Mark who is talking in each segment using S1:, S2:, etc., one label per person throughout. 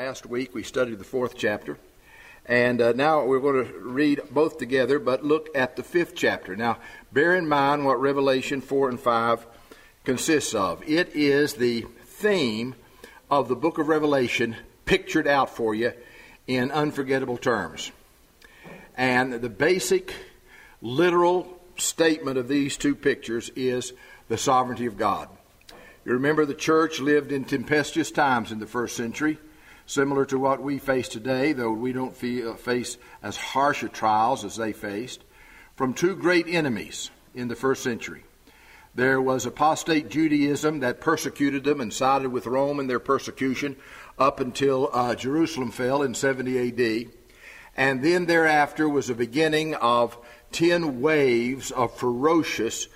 S1: Last week we studied the fourth chapter. And uh, now we're going to read both together, but look at the fifth chapter. Now, bear in mind what Revelation 4 and 5 consists of. It is the theme of the book of Revelation pictured out for you in unforgettable terms. And the basic literal statement of these two pictures is the sovereignty of God. You remember the church lived in tempestuous times in the first century, similar to what we face today, though we don't feel, face as harsher trials as they faced, from two great enemies in the first century there was apostate Judaism that persecuted them and sided with Rome in their persecution up until uh, Jerusalem fell in 70 AD. And then thereafter was a beginning of 10 waves of ferocious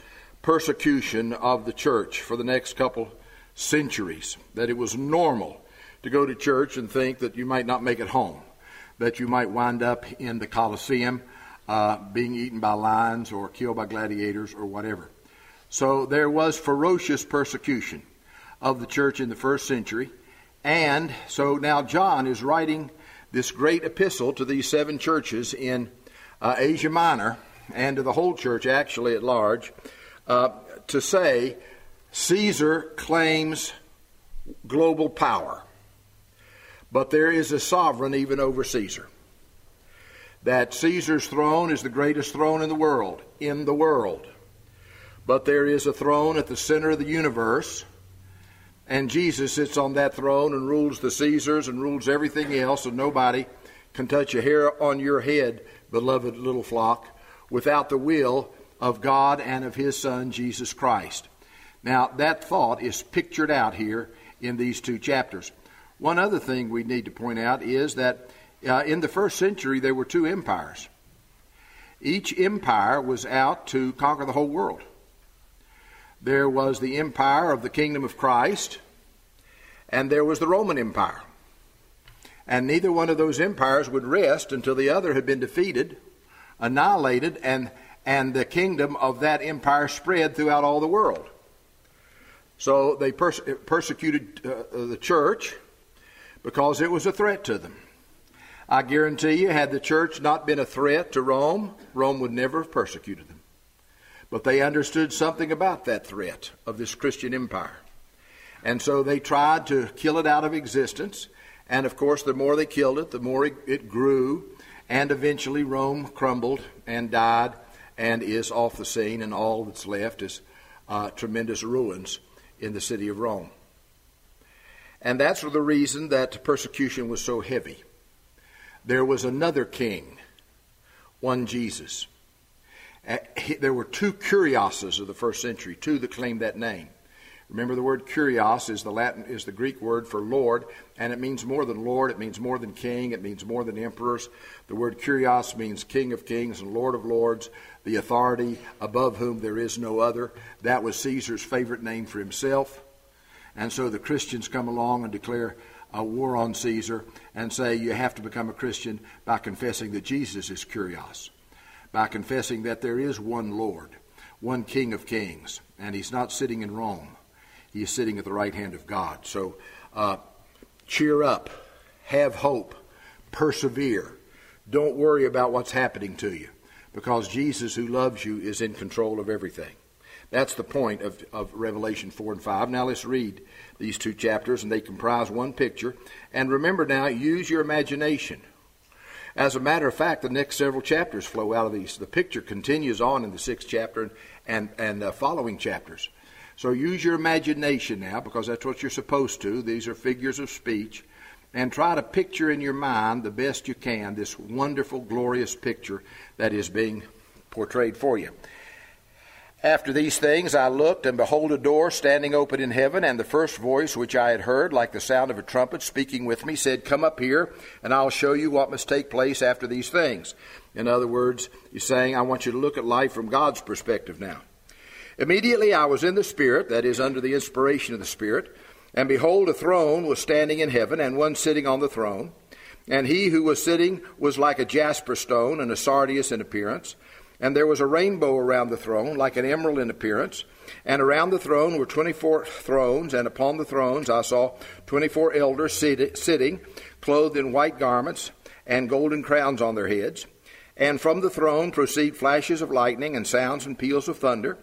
S1: persecution of the church for the next couple centuries. That it was normal to go to church and think that you might not make it home, that you might wind up in the Colosseum uh, being eaten by lions or killed by gladiators or whatever. So there was ferocious persecution of the church in the first century. And so now John is writing this great epistle to these seven churches in uh, Asia Minor and to the whole church actually at large uh, to say Caesar claims global power, but there is a sovereign even over Caesar. That Caesar's throne is the greatest throne in the world, in the world. But there is a throne at the center of the universe, and Jesus sits on that throne and rules the Caesars and rules everything else, and nobody can touch a hair on your head, beloved little flock, without the will of God and of His Son, Jesus Christ. Now, that thought is pictured out here in these two chapters. One other thing we need to point out is that uh, in the first century there were two empires. Each empire was out to conquer the whole world. There was the empire of the kingdom of Christ, and there was the Roman Empire. And neither one of those empires would rest until the other had been defeated, annihilated, and, and the kingdom of that empire spread throughout all the world. So they perse- persecuted uh, the church because it was a threat to them. I guarantee you, had the church not been a threat to Rome, Rome would never have persecuted them. But they understood something about that threat of this Christian empire. And so they tried to kill it out of existence. And of course, the more they killed it, the more it grew. And eventually, Rome crumbled and died and is off the scene, and all that's left is uh, tremendous ruins in the city of Rome. And that's the reason that persecution was so heavy. There was another king, one Jesus. Uh, there were two kurioses of the first century, two that claimed that name. Remember, the word kurios is the Latin is the Greek word for Lord, and it means more than Lord. It means more than King. It means more than emperors. The word kurios means King of Kings and Lord of Lords, the authority above whom there is no other. That was Caesar's favorite name for himself, and so the Christians come along and declare a war on Caesar and say you have to become a Christian by confessing that Jesus is kurios by confessing that there is one Lord, one King of kings, and he's not sitting in Rome. He is sitting at the right hand of God. So uh, cheer up, have hope, persevere. Don't worry about what's happening to you because Jesus, who loves you, is in control of everything. That's the point of, of Revelation 4 and 5. Now let's read these two chapters, and they comprise one picture. And remember now, use your imagination. As a matter of fact, the next several chapters flow out of these. The picture continues on in the sixth chapter and, and uh, following chapters. So use your imagination now, because that's what you're supposed to. These are figures of speech. And try to picture in your mind the best you can this wonderful, glorious picture that is being portrayed for you. After these things I looked, and behold, a door standing open in heaven, and the first voice which I had heard, like the sound of a trumpet speaking with me, said, Come up here, and I'll show you what must take place after these things. In other words, he's saying, I want you to look at life from God's perspective now. Immediately I was in the Spirit, that is, under the inspiration of the Spirit, and behold, a throne was standing in heaven, and one sitting on the throne. And he who was sitting was like a jasper stone and a sardius in appearance. And there was a rainbow around the throne, like an emerald in appearance. And around the throne were 24 thrones, and upon the thrones I saw 24 elders sitting, clothed in white garments, and golden crowns on their heads. And from the throne proceed flashes of lightning, and sounds and peals of thunder.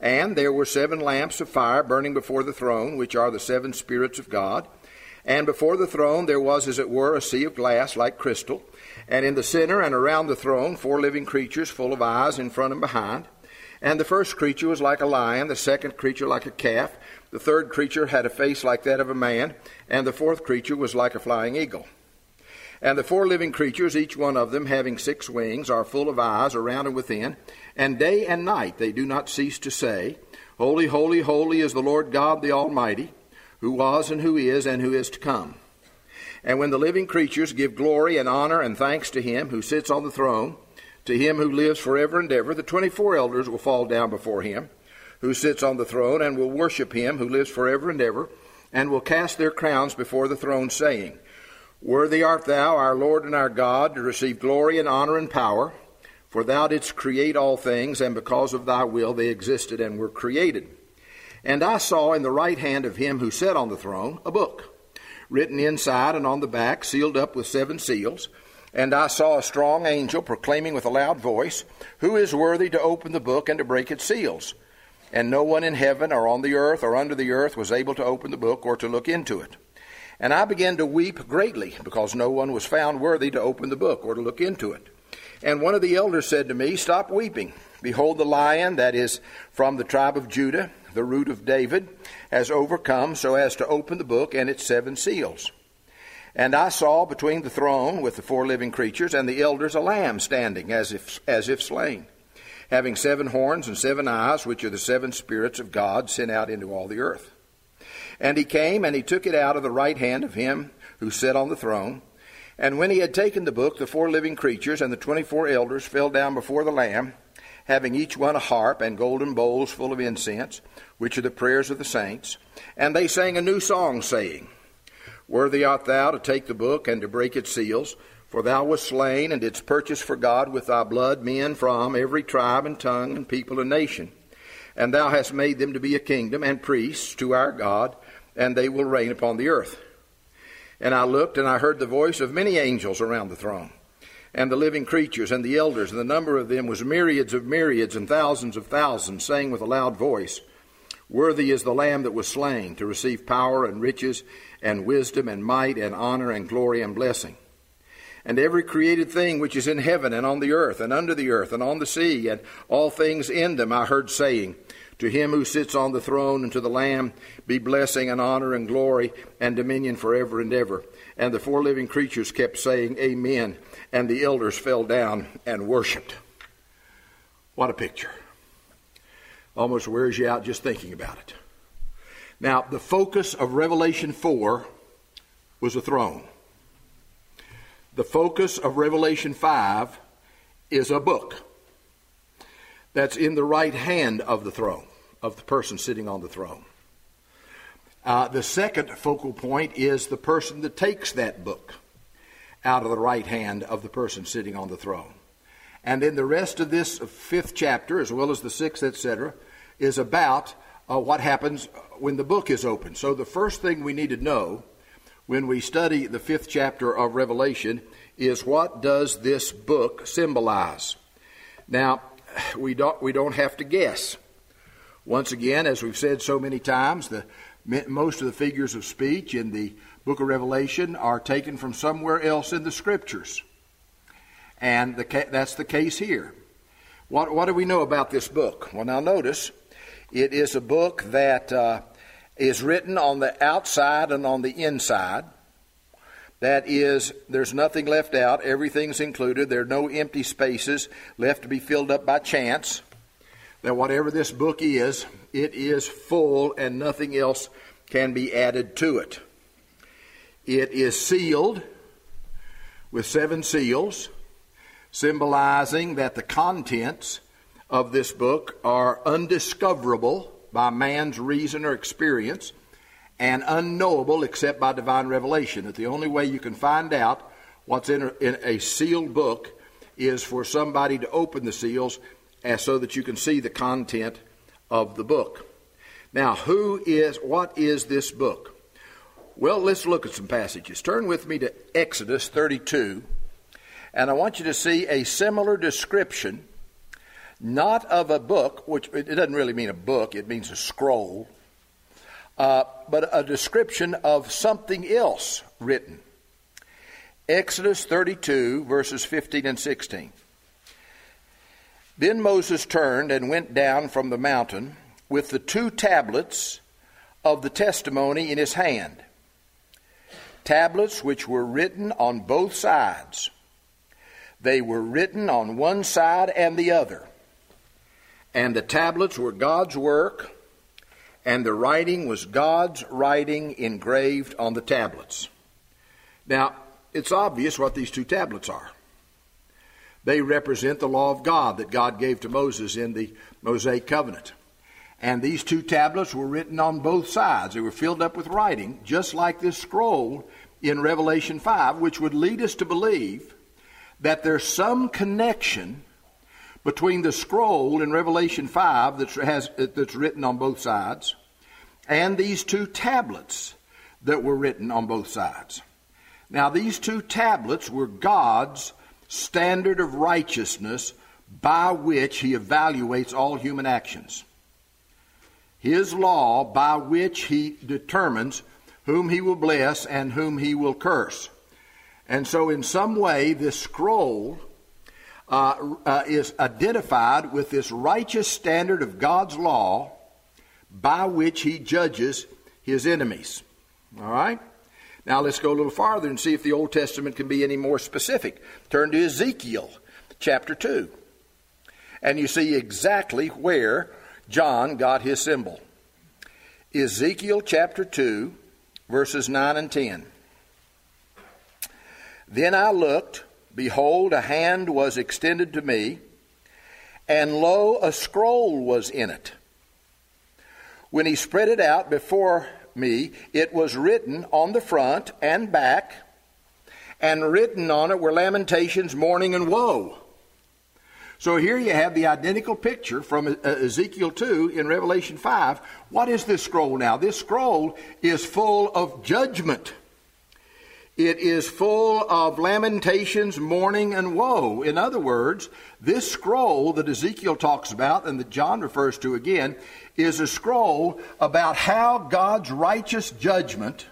S1: And there were seven lamps of fire burning before the throne, which are the seven spirits of God. And before the throne there was, as it were, a sea of glass like crystal and in the center and around the throne, four living creatures full of eyes in front and behind. And the first creature was like a lion, the second creature like a calf, the third creature had a face like that of a man, and the fourth creature was like a flying eagle. And the four living creatures, each one of them having six wings, are full of eyes around and within, and day and night they do not cease to say, Holy, holy, holy is the Lord God the Almighty, who was and who is and who is to come. And when the living creatures give glory and honor and thanks to him who sits on the throne, to him who lives forever and ever, the twenty four elders will fall down before him who sits on the throne and will worship him who lives forever and ever, and will cast their crowns before the throne, saying, Worthy art thou, our Lord and our God, to receive glory and honor and power, for thou didst create all things, and because of thy will they existed and were created. And I saw in the right hand of him who sat on the throne a book written inside and on the back, sealed up with seven seals. And I saw a strong angel proclaiming with a loud voice, Who is worthy to open the book and to break its seals? And no one in heaven or on the earth or under the earth was able to open the book or to look into it. And I began to weep greatly, because no one was found worthy to open the book or to look into it. And one of the elders said to me, Stop weeping. Behold, the lion that is from the tribe of Judah, the root of David, has overcome so as to open the book and its seven seals. And I saw between the throne with the four living creatures and the elders a lamb standing as if, as if slain, having seven horns and seven eyes, which are the seven spirits of God sent out into all the earth. And he came and he took it out of the right hand of him who sat on the throne. And when he had taken the book, the four living creatures and the twenty four elders fell down before the Lamb, having each one a harp and golden bowls full of incense which are the prayers of the saints. And they sang a new song, saying, Worthy art thou to take the book and to break its seals, for thou wast slain and didst purchase for God with thy blood men from every tribe and tongue and people and nation. And thou hast made them to be a kingdom and priests to our God, and they will reign upon the earth. And I looked, and I heard the voice of many angels around the throne, and the living creatures, and the elders, and the number of them was myriads of myriads and thousands of thousands, saying with a loud voice, Worthy is the Lamb that was slain to receive power and riches and wisdom and might and honor and glory and blessing. And every created thing which is in heaven and on the earth and under the earth and on the sea and all things in them I heard saying, To him who sits on the throne and to the Lamb be blessing and honor and glory and dominion forever and ever. And the four living creatures kept saying, Amen. And the elders fell down and worshiped. What a picture almost wears you out just thinking about it. Now, the focus of Revelation 4 was a throne. The focus of Revelation 5 is a book that's in the right hand of the throne, of the person sitting on the throne. Uh, the second focal point is the person that takes that book out of the right hand of the person sitting on the throne. And then the rest of this fifth chapter, as well as the sixth, etc., is about uh, what happens when the book is opened. So the first thing we need to know when we study the fifth chapter of Revelation is what does this book symbolize? Now, we don't, we don't have to guess. Once again, as we've said so many times, the, most of the figures of speech in the book of Revelation are taken from somewhere else in the scriptures. And the, that's the case here. What, what do we know about this book? Well, now notice it is a book that uh, is written on the outside and on the inside. That is, there's nothing left out, everything's included. There are no empty spaces left to be filled up by chance. that whatever this book is, it is full and nothing else can be added to it. It is sealed with seven seals, symbolizing that the contents of this book are undiscoverable by man's reason or experience and unknowable except by divine revelation. That the only way you can find out what's in a, in a sealed book is for somebody to open the seals so that you can see the content of the book. Now, who is, what is this book? Well, let's look at some passages. Turn with me to Exodus 32, and I want you to see a similar description, not of a book, which it doesn't really mean a book, it means a scroll, uh, but a description of something else written. Exodus 32, verses 15 and 16. Then Moses turned and went down from the mountain with the two tablets of the testimony in his hand. Tablets which were written on both sides. They were written on one side and the other. And the tablets were God's work, and the writing was God's writing engraved on the tablets. Now, it's obvious what these two tablets are. They represent the law of God that God gave to Moses in the Mosaic covenant. And these two tablets were written on both sides. They were filled up with writing, just like this scroll in Revelation 5, which would lead us to believe that there's some connection between the scroll in Revelation 5 that has, that's written on both sides and these two tablets that were written on both sides. Now, these two tablets were God's standard of righteousness by which he evaluates all human actions. His law by which he determines whom he will bless and whom he will curse. And so, in some way, this scroll uh, uh, is identified with this righteous standard of God's law by which he judges his enemies. All right? Now let's go a little farther and see if the Old Testament can be any more specific. Turn to Ezekiel chapter 2. And you see exactly where John got his symbol. Ezekiel chapter 2, verses 9 and 10. Then I looked, behold, a hand was extended to me, and lo, a scroll was in it. When he spread it out before me, it was written on the front and back, and written on it were lamentations, mourning, and woe. So here you have the identical picture from uh, Ezekiel 2 in Revelation 5. What is this scroll now? This scroll is full of judgment. It is full of lamentations, mourning, and woe. In other words, this scroll that Ezekiel talks about and that John refers to again is a scroll about how God's righteous judgment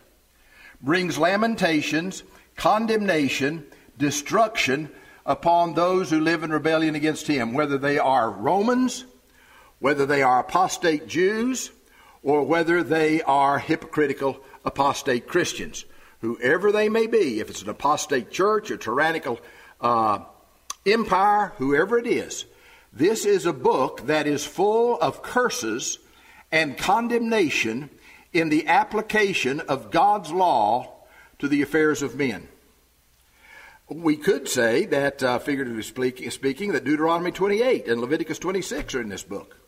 S1: brings lamentations, condemnation, destruction upon those who live in rebellion against Him, whether they are Romans, whether they are apostate Jews, or whether they are hypocritical apostate Christians. Whoever they may be, if it's an apostate church, a tyrannical uh, empire, whoever it is, this is a book that is full of curses and condemnation in the application of God's law to the affairs of men. We could say that, uh, figuratively speaking, speaking, that Deuteronomy 28 and Leviticus 26 are in this book.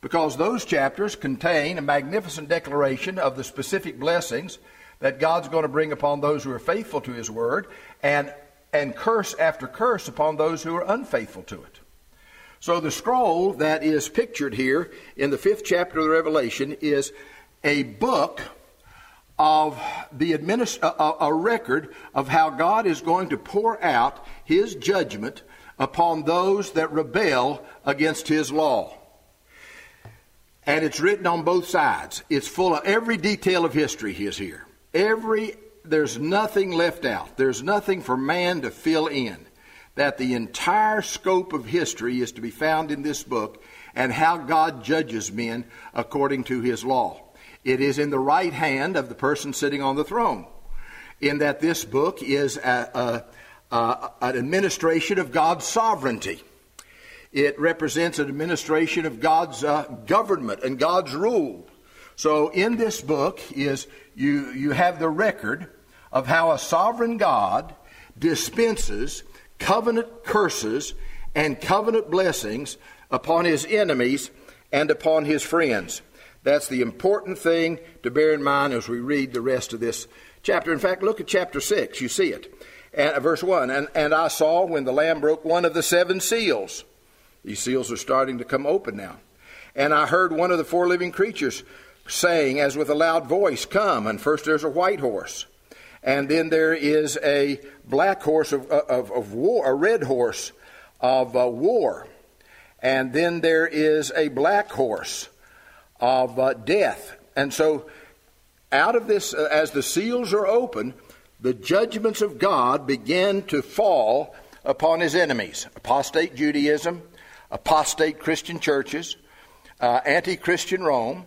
S1: Because those chapters contain a magnificent declaration of the specific blessings that God's going to bring upon those who are faithful to His Word, and, and curse after curse upon those who are unfaithful to it. So the scroll that is pictured here in the fifth chapter of the Revelation is a book of the administ- a, a record of how God is going to pour out his judgment upon those that rebel against his law. And it's written on both sides. It's full of every detail of history is here. Every there's nothing left out. There's nothing for man to fill in that the entire scope of history is to be found in this book and how God judges men according to his law. It is in the right hand of the person sitting on the throne, in that this book is a, a, a, an administration of God's sovereignty. it represents an administration of God's uh, government and God's rule. So in this book is you, you have the record of how a sovereign God dispenses covenant curses and covenant blessings upon his enemies and upon his friends. That's the important thing to bear in mind as we read the rest of this chapter. In fact, look at chapter 6. You see it. And, uh, verse 1 and, and I saw when the Lamb broke one of the seven seals. These seals are starting to come open now. And I heard one of the four living creatures saying, as with a loud voice, Come. And first there's a white horse. And then there is a black horse of, of, of war, a red horse of uh, war. And then there is a black horse of uh, death. And so, out of this, uh, as the seals are open, the judgments of God begin to fall upon his enemies apostate Judaism, apostate Christian churches, uh, anti Christian Rome.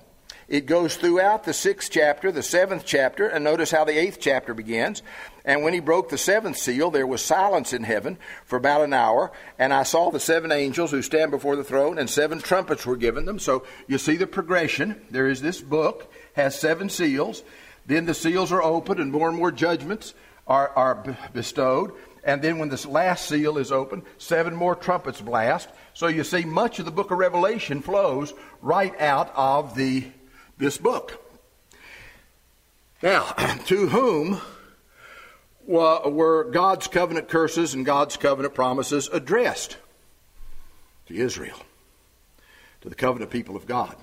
S1: It goes throughout the sixth chapter, the seventh chapter, and notice how the eighth chapter begins. And when he broke the seventh seal, there was silence in heaven for about an hour. And I saw the seven angels who stand before the throne, and seven trumpets were given them. So you see the progression. There is this book, has seven seals. Then the seals are opened, and more and more judgments are, are bestowed. And then when this last seal is opened, seven more trumpets blast. So you see, much of the book of Revelation flows right out of the, this book. Now, to whom were God's covenant curses and God's covenant promises addressed? To Israel, to the covenant people of God.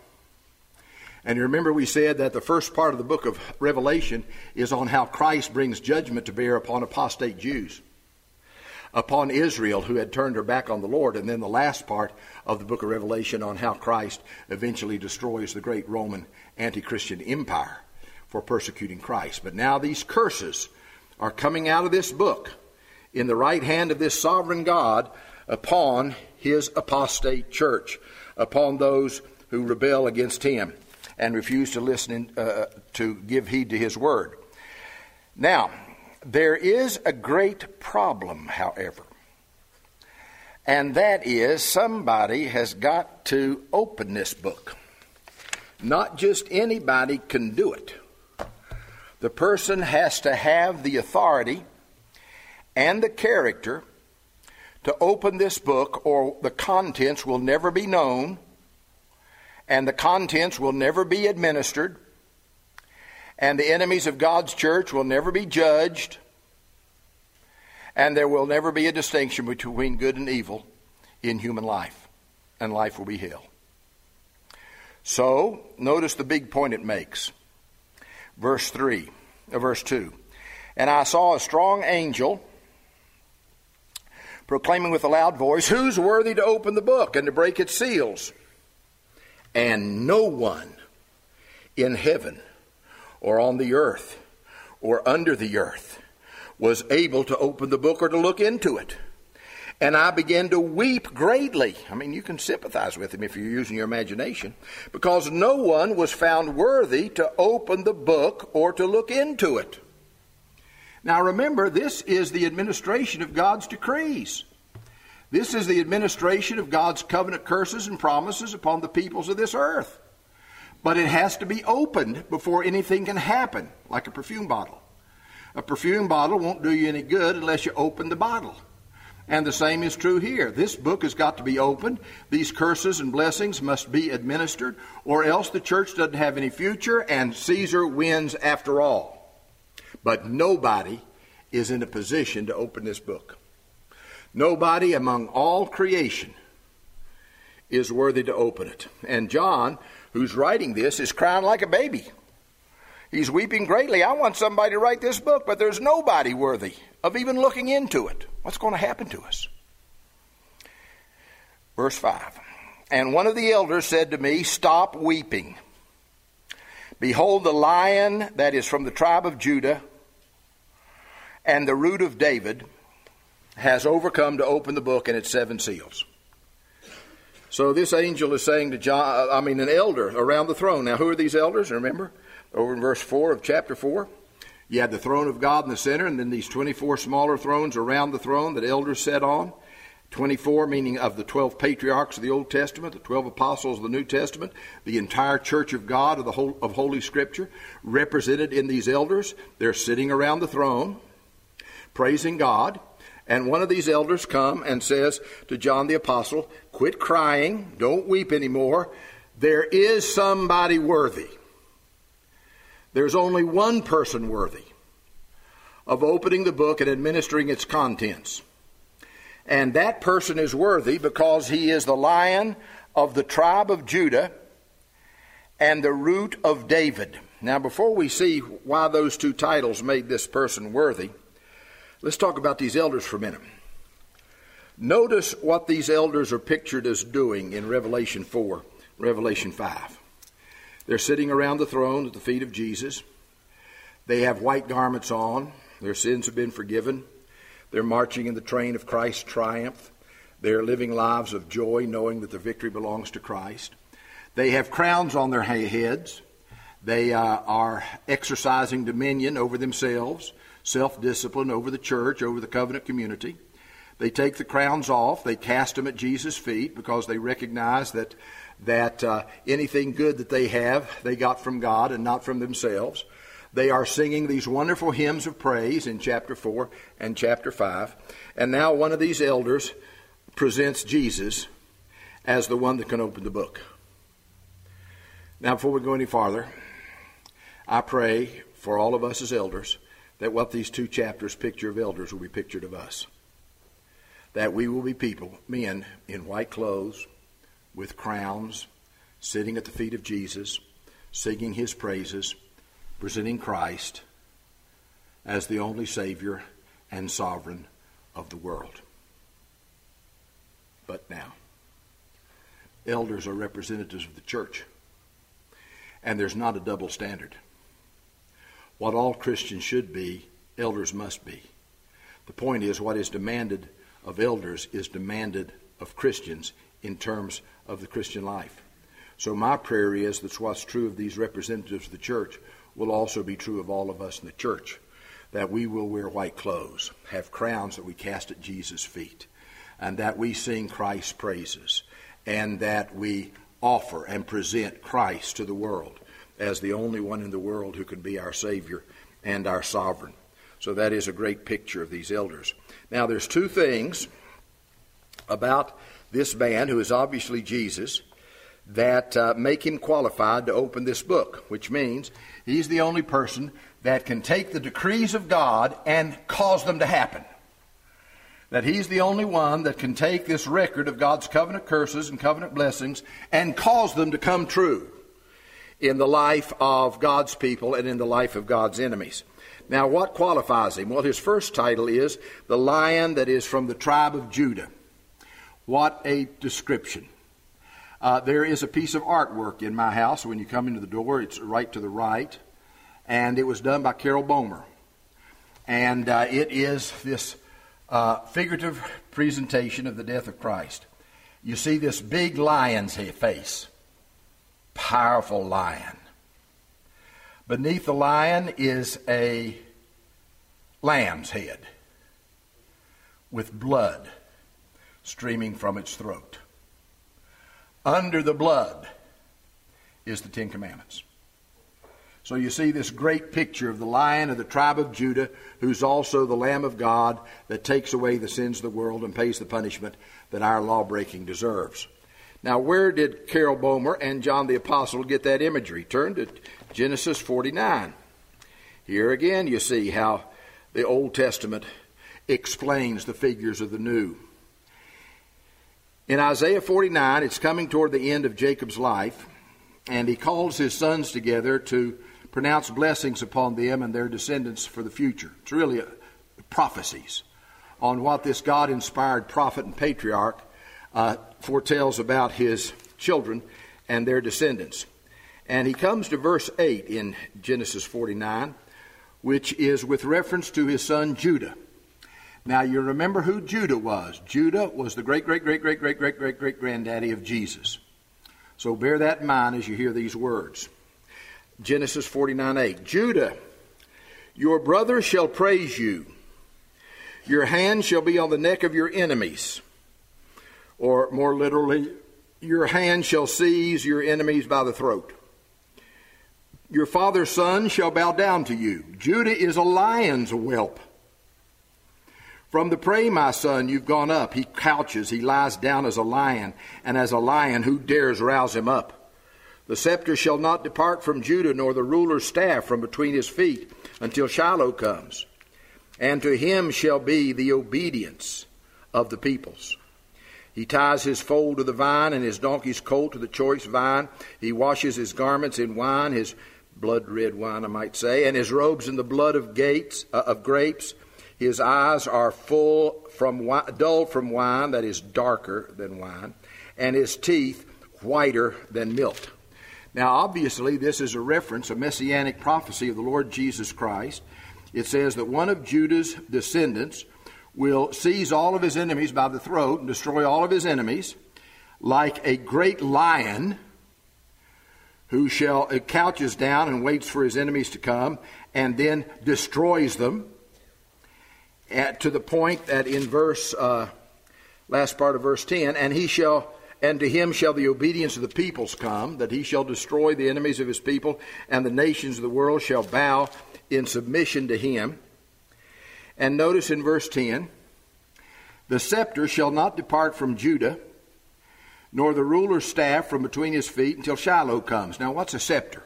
S1: And you remember we said that the first part of the book of Revelation is on how Christ brings judgment to bear upon apostate Jews, upon Israel who had turned her back on the Lord, and then the last part of the book of Revelation on how Christ eventually destroys the great Roman anti Christian empire for persecuting Christ. But now these curses are coming out of this book in the right hand of this sovereign God upon his apostate church, upon those who rebel against him and refuse to listen in, uh, to give heed to his word. Now, there is a great problem, however, and that is somebody has got to open this book. Not just anybody can do it. The person has to have the authority and the character to open this book, or the contents will never be known and the contents will never be administered, and the enemies of God's church will never be judged, and there will never be a distinction between good and evil in human life, and life will be hell. So, notice the big point it makes. Verse 3, uh, verse 2. And I saw a strong angel proclaiming with a loud voice, Who's worthy to open the book and to break its seals? and no one in heaven or on the earth or under the earth was able to open the book or to look into it. And I began to weep greatly. I mean, you can sympathize with him if you're using your imagination, because no one was found worthy to open the book or to look into it. Now remember, this is the administration of God's decrees. This is the administration of God's covenant curses and promises upon the peoples of this earth. But it has to be opened before anything can happen, like a perfume bottle. A perfume bottle won't do you any good unless you open the bottle. And the same is true here. This book has got to be opened. These curses and blessings must be administered, or else the church doesn't have any future and Caesar wins after all. But nobody is in a position to open this book. Nobody among all creation is worthy to open it. And John, who's writing this, is crying like a baby. He's weeping greatly. I want somebody to write this book, but there's nobody worthy of even looking into it. What's going to happen to us? Verse 5 And one of the elders said to me, Stop weeping. Behold, the lion that is from the tribe of Judah and the root of David has overcome to open the book and its seven seals. So this angel is saying to John, I mean, an elder around the throne. Now, who are these elders? Remember, over in verse 4 of chapter 4, you had the throne of God in the center, and then these 24 smaller thrones around the throne that elders sat on. 24 meaning of the 12 patriarchs of the Old Testament, the 12 apostles of the New Testament, the entire church of God of the whole, of Holy Scripture, represented in these elders. They're sitting around the throne, praising God. And one of these elders come and says to John the apostle, "Quit crying, don't weep anymore. There is somebody worthy. There's only one person worthy of opening the book and administering its contents." And that person is worthy because he is the lion of the tribe of Judah and the root of David. Now, before we see why those two titles made this person worthy, let's talk about these elders for a minute. Notice what these elders are pictured as doing in Revelation 4, Revelation 5. They're sitting around the throne at the feet of Jesus. They have white garments on. Their sins have been forgiven. They're marching in the train of Christ's triumph. They're living lives of joy, knowing that the victory belongs to Christ. They have crowns on their heads. They uh, are exercising dominion over themselves, self discipline over the church, over the covenant community. They take the crowns off. They cast them at Jesus' feet because they recognize that that uh, anything good that they have, they got from God and not from themselves. They are singing these wonderful hymns of praise in chapter 4 and chapter 5. And now one of these elders presents Jesus as the one that can open the book. Now, before we go any farther, I pray for all of us as elders that what these two chapters picture of elders will be pictured of us. That we will be people, men in white clothes, with crowns, sitting at the feet of Jesus, singing his praises presenting Christ as the only Savior and sovereign of the world. But now, elders are representatives of the church, and there's not a double standard. What all Christians should be, elders must be. The point is, what is demanded of elders is demanded of Christians in terms of the Christian life. So, my prayer is that what's true of these representatives of the church will also be true of all of us in the church that we will wear white clothes, have crowns that we cast at Jesus' feet, and that we sing Christ's praises, and that we offer and present Christ to the world as the only one in the world who can be our Savior and our sovereign. So that is a great picture of these elders. Now, there's two things about this man, who is obviously Jesus, that uh, make him qualified to open this book, which means he's the only person that can take the decrees of God and cause them to happen. That he's the only one that can take this record of God's covenant curses and covenant blessings and cause them to come true in the life of God's people and in the life of God's enemies. Now, what qualifies him? Well, his first title is the lion that is from the tribe of Judah. What a description. Uh, there is a piece of artwork in my house. When you come into the door, it's right to the right. And it was done by Carol Bomer. And uh, it is this uh, figurative presentation of the death of Christ. You see this big lion's face, powerful lion. Beneath the lion is a lamb's head with blood streaming from its throat. Under the blood is the Ten Commandments. So you see this great picture of the lion of the tribe of Judah, who's also the Lamb of God that takes away the sins of the world and pays the punishment that our law breaking deserves. Now, where did Carol Bomer and John the Apostle get that imagery? Turn to Genesis 49. Here again, you see how the Old Testament explains the figures of the New. In Isaiah 49, it's coming toward the end of Jacob's life, and he calls his sons together to pronounce blessings upon them and their descendants for the future. It's really a, prophecies on what this God inspired prophet and patriarch uh, foretells about his children and their descendants. And he comes to verse 8 in Genesis 49, which is with reference to his son Judah. Now, you remember who Judah was. Judah was the great, great, great, great, great, great, great, great granddaddy of Jesus. So bear that in mind as you hear these words. Genesis 49 8. Judah, your brother shall praise you. Your hand shall be on the neck of your enemies. Or more literally, your hand shall seize your enemies by the throat. Your father's son shall bow down to you. Judah is a lion's whelp. From the prey, my son, you've gone up. He couches, he lies down as a lion, and as a lion, who dares rouse him up? The scepter shall not depart from Judah, nor the ruler's staff from between his feet, until Shiloh comes. And to him shall be the obedience of the peoples. He ties his foal to the vine, and his donkey's colt to the choice vine. He washes his garments in wine, his blood red wine, I might say, and his robes in the blood of gates uh, of grapes. His eyes are full from wine, dull from wine that is darker than wine, and his teeth whiter than milk. Now, obviously, this is a reference, a messianic prophecy of the Lord Jesus Christ. It says that one of Judah's descendants will seize all of his enemies by the throat and destroy all of his enemies, like a great lion who shall uh, couches down and waits for his enemies to come and then destroys them at, to the point that in verse, uh, last part of verse 10, and he shall, and to him shall the obedience of the peoples come, that he shall destroy the enemies of his people, and the nations of the world shall bow in submission to him. And notice in verse 10, the scepter shall not depart from Judah, nor the ruler's staff from between his feet until Shiloh comes. Now, what's a scepter?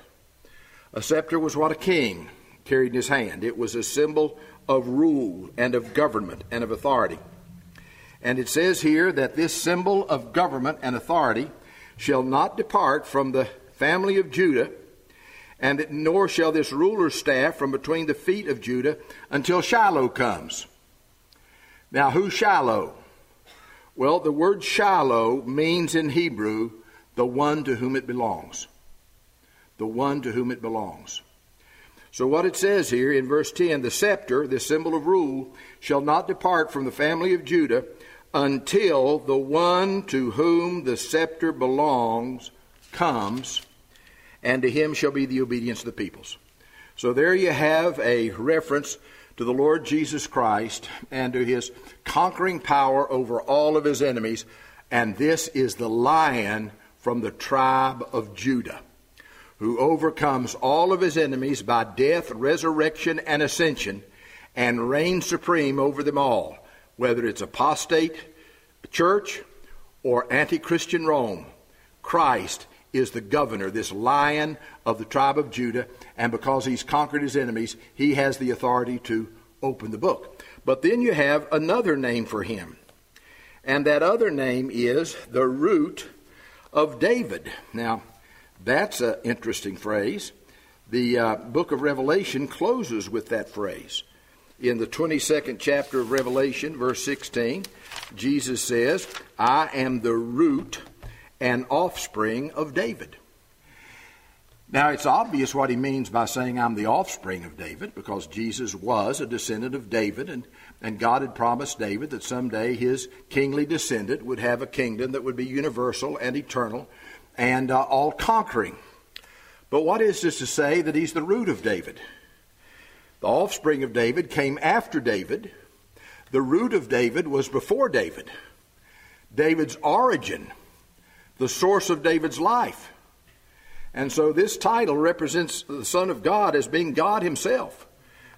S1: A scepter was what a king carried in his hand. It was a symbol of rule and of government and of authority. And it says here that this symbol of government and authority shall not depart from the family of Judah, and nor shall this ruler's staff from between the feet of Judah until Shiloh comes. Now, who's Shiloh? Well, the word Shiloh means in Hebrew the one to whom it belongs. The one to whom it belongs. So, what it says here in verse 10 the scepter, the symbol of rule, shall not depart from the family of Judah until the one to whom the scepter belongs comes, and to him shall be the obedience of the peoples. So, there you have a reference to the Lord Jesus Christ and to his conquering power over all of his enemies. And this is the lion from the tribe of Judah who overcomes all of his enemies by death, resurrection, and ascension, and reigns supreme over them all, whether it's apostate church or anti Christian Rome. Christ is the governor, this lion of the tribe of Judah, and because he's conquered his enemies, he has the authority to open the book. But then you have another name for him, and that other name is the root of David. Now, that's an interesting phrase. The uh, book of Revelation closes with that phrase. In the 22nd chapter of Revelation, verse 16, Jesus says, I am the root and offspring of David. Now, it's obvious what he means by saying, I'm the offspring of David, because Jesus was a descendant of David, and, and God had promised David that someday his kingly descendant would have a kingdom that would be universal and eternal and uh, all conquering. But what is this to say that he's the root of David? The offspring of David came after David. The root of David was before David. David's origin, the source of David's life. And so this title represents the Son of God as being God Himself.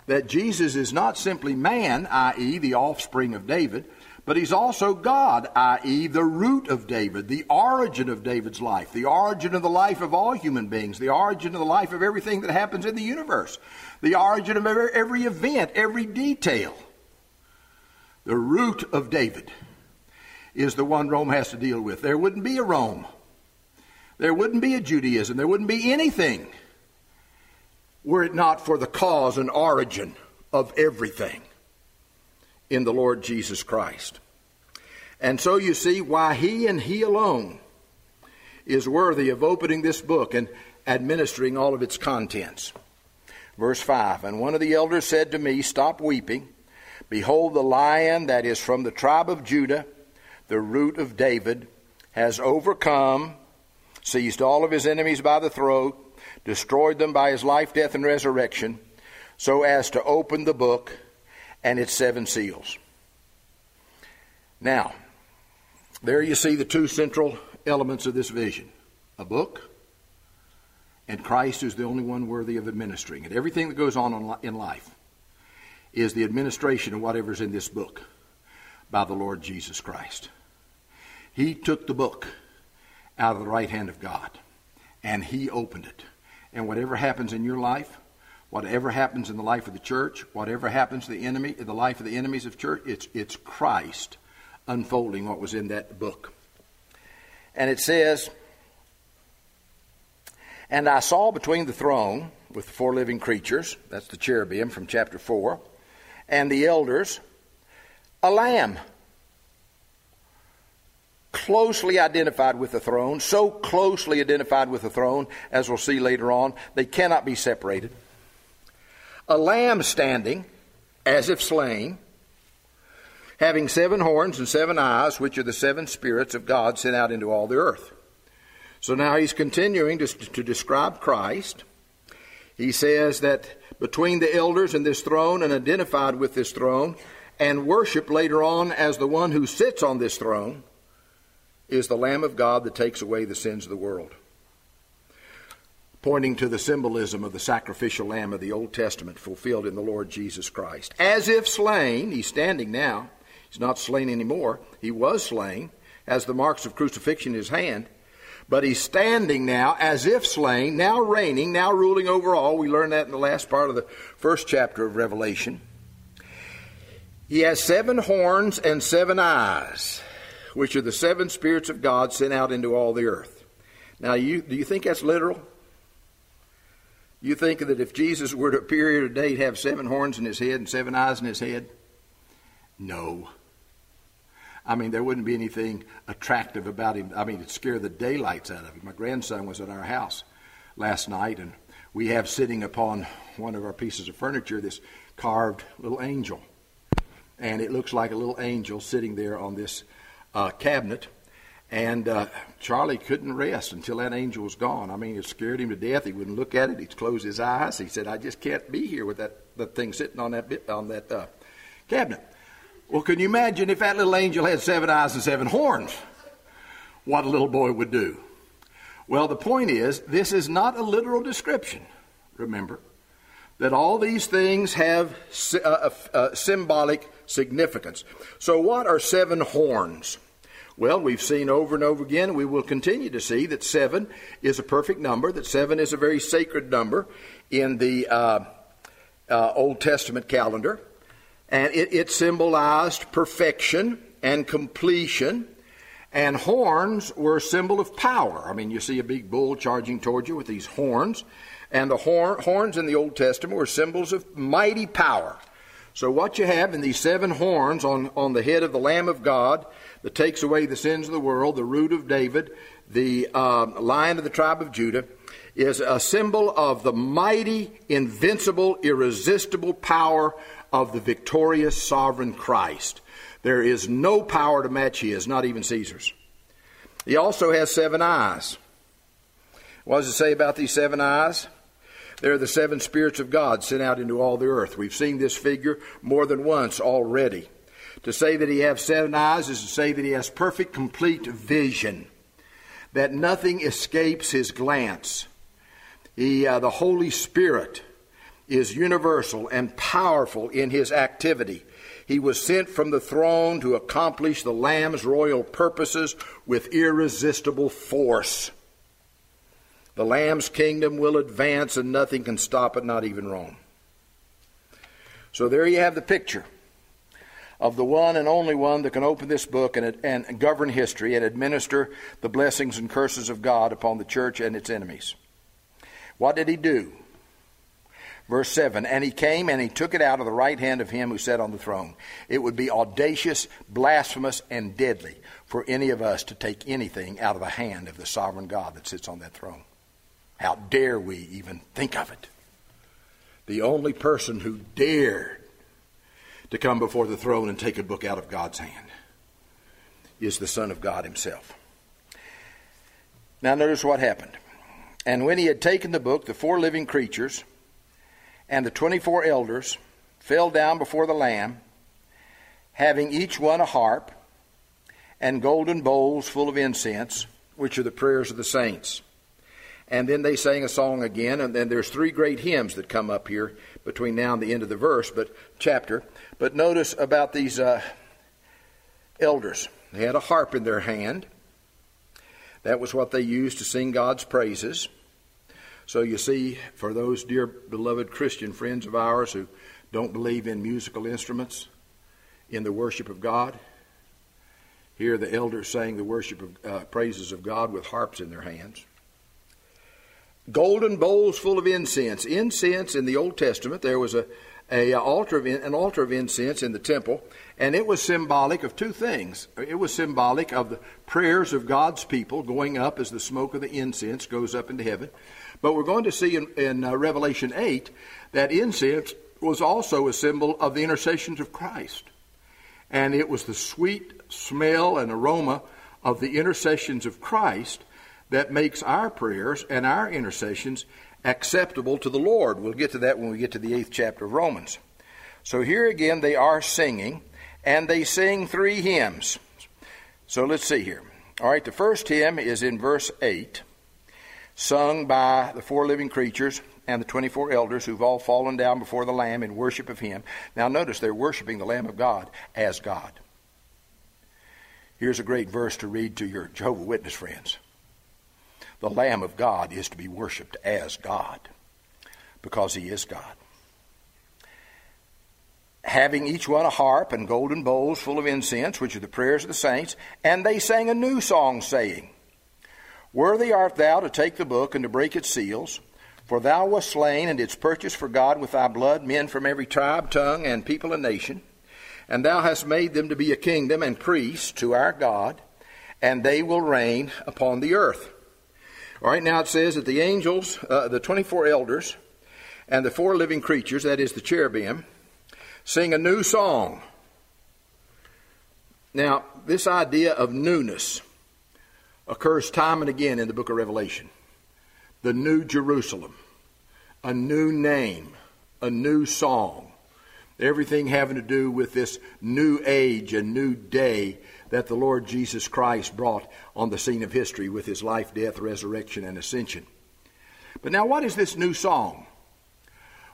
S1: That Jesus is not simply man, i.e., the offspring of David, but he's also God, i.e., the root of David, the origin of David's life, the origin of the life of all human beings, the origin of the life of everything that happens in the universe, the origin of every, event, every detail. The root of David is the one Rome has to deal with. There wouldn't be a Rome. There wouldn't be a Judaism. There wouldn't be anything were it not for the cause and origin of everything in the Lord Jesus Christ. And so you see why he and he alone is worthy of opening this book and administering all of its contents. Verse 5 And one of the elders said to me, Stop weeping. Behold, the lion that is from the tribe of Judah, the root of David, has overcome, seized all of his enemies by the throat, destroyed them by his life, death, and resurrection, so as to open the book and its seven seals. Now, there you see the two central elements of this vision a book, and Christ is the only one worthy of administering it. Everything that goes on in life is the administration of whatever's in this book by the Lord Jesus Christ. He took the book out of the right hand of God and He opened it. And whatever happens in your life, whatever happens in the life of the church, whatever happens to the enemy, in the life of the enemies of church, it's, it's Christ unfolding what was in that book. And it says, And I saw between the throne with the four living creatures, that's the cherubim from chapter 4, and the elders, a lamb closely identified with the throne, so closely identified with the throne, as we'll see later on, they cannot be separated. A lamb standing, as if slain, having seven horns and seven eyes, which are the seven spirits of God sent out into all the earth. So now he's continuing to, to describe Christ. He says that between the elders and this throne, and identified with this throne, and worshiped later on as the one who sits on this throne, is the Lamb of God that takes away the sins of the world. Pointing to the symbolism of the sacrificial lamb of the Old Testament fulfilled in the Lord Jesus Christ. As if slain, he's standing now. He's not slain anymore. He was slain, as the marks of crucifixion in his hand. But he's standing now as if slain, now reigning, now ruling over all. We learned that in the last part of the first chapter of Revelation. He has seven horns and seven eyes which are the seven spirits of God sent out into all the earth. Now, you, do you think that's literal? You think that if Jesus were to appear here today, he'd have seven horns in his head and seven eyes in his head? No. I mean, there wouldn't be anything attractive about him. I mean, it'd scare the daylights out of him. My grandson was at our house last night, and we have sitting upon one of our pieces of furniture this carved little angel. And it looks like a little angel sitting there on this uh, cabinet. And uh, Charlie couldn't rest until that angel was gone. I mean, it scared him to death. He wouldn't look at it. He'd close his eyes. He said, "I just can't be here with that, that thing sitting on that bit, on that uh, cabinet." Well, can you imagine if that little angel had seven eyes and seven horns? What a little boy would do. Well, the point is, this is not a literal description. Remember that all these things have uh, uh, symbolic significance. So, what are seven horns? Well, we've seen over and over again, we will continue to see that seven is a perfect number, that seven is a very sacred number in the uh, uh, Old Testament calendar. And it, it symbolized perfection and completion. And horns were a symbol of power. I mean, you see a big bull charging towards you with these horns. And the horn, horns in the Old Testament were symbols of mighty power. So, what you have in these seven horns on, on the head of the Lamb of God that takes away the sins of the world, the root of David, the uh, lion of the tribe of Judah, is a symbol of the mighty, invincible, irresistible power of the victorious sovereign Christ. There is no power to match his, not even Caesar's. He also has seven eyes. What does it say about these seven eyes? They're the seven spirits of God sent out into all the earth. We've seen this figure more than once already. To say that he has seven eyes is to say that he has perfect, complete vision, that nothing escapes his glance. He, uh, the Holy Spirit is universal and powerful in his activity. He was sent from the throne to accomplish the Lamb's royal purposes with irresistible force. The Lamb's kingdom will advance and nothing can stop it, not even Rome. So there you have the picture of the one and only one that can open this book and, and govern history and administer the blessings and curses of God upon the church and its enemies. What did he do? Verse 7 And he came and he took it out of the right hand of him who sat on the throne. It would be audacious, blasphemous, and deadly for any of us to take anything out of the hand of the sovereign God that sits on that throne. How dare we even think of it? The only person who dared to come before the throne and take a book out of God's hand is the Son of God Himself. Now, notice what happened. And when he had taken the book, the four living creatures and the 24 elders fell down before the Lamb, having each one a harp and golden bowls full of incense, which are the prayers of the saints. And then they sang a song again, and then there's three great hymns that come up here between now and the end of the verse, but chapter. But notice about these uh, elders. They had a harp in their hand. That was what they used to sing God's praises. So you see, for those dear beloved Christian friends of ours who don't believe in musical instruments in the worship of God, here the elders sang the worship of uh, praises of God with harps in their hands. Golden bowls full of incense. Incense in the Old Testament, there was a, a altar of, an altar of incense in the temple, and it was symbolic of two things. It was symbolic of the prayers of God's people going up as the smoke of the incense goes up into heaven. But we're going to see in, in uh, Revelation 8 that incense was also a symbol of the intercessions of Christ. And it was the sweet smell and aroma of the intercessions of Christ that makes our prayers and our intercessions acceptable to the Lord. We'll get to that when we get to the eighth chapter of Romans. So here again, they are singing, and they sing three hymns. So let's see here. All right, the first hymn is in verse 8, sung by the four living creatures and the 24 elders who've all fallen down before the Lamb in worship of Him. Now, notice they're worshiping the Lamb of God as God. Here's a great verse to read to your Jehovah Witness friends the Lamb of God is to be worshiped as God because he is God. Having each one a harp and golden bowls full of incense, which are the prayers of the saints, and they sang a new song, saying, Worthy art thou to take the book and to break its seals, for thou wast slain and didst purchase for God with thy blood men from every tribe, tongue, and people and nation. And thou hast made them to be a kingdom and priests to our God, and they will reign upon the earth. All right, now it says that the angels, uh, the 24 elders, and the four living creatures, that is the cherubim, sing a new song. Now, this idea of newness occurs time and again in the book of Revelation. The New Jerusalem, a new name, a new song. Everything having to do with this new age, a new day that the Lord Jesus Christ brought on the scene of history with his life, death, resurrection, and ascension. But now, what is this new song?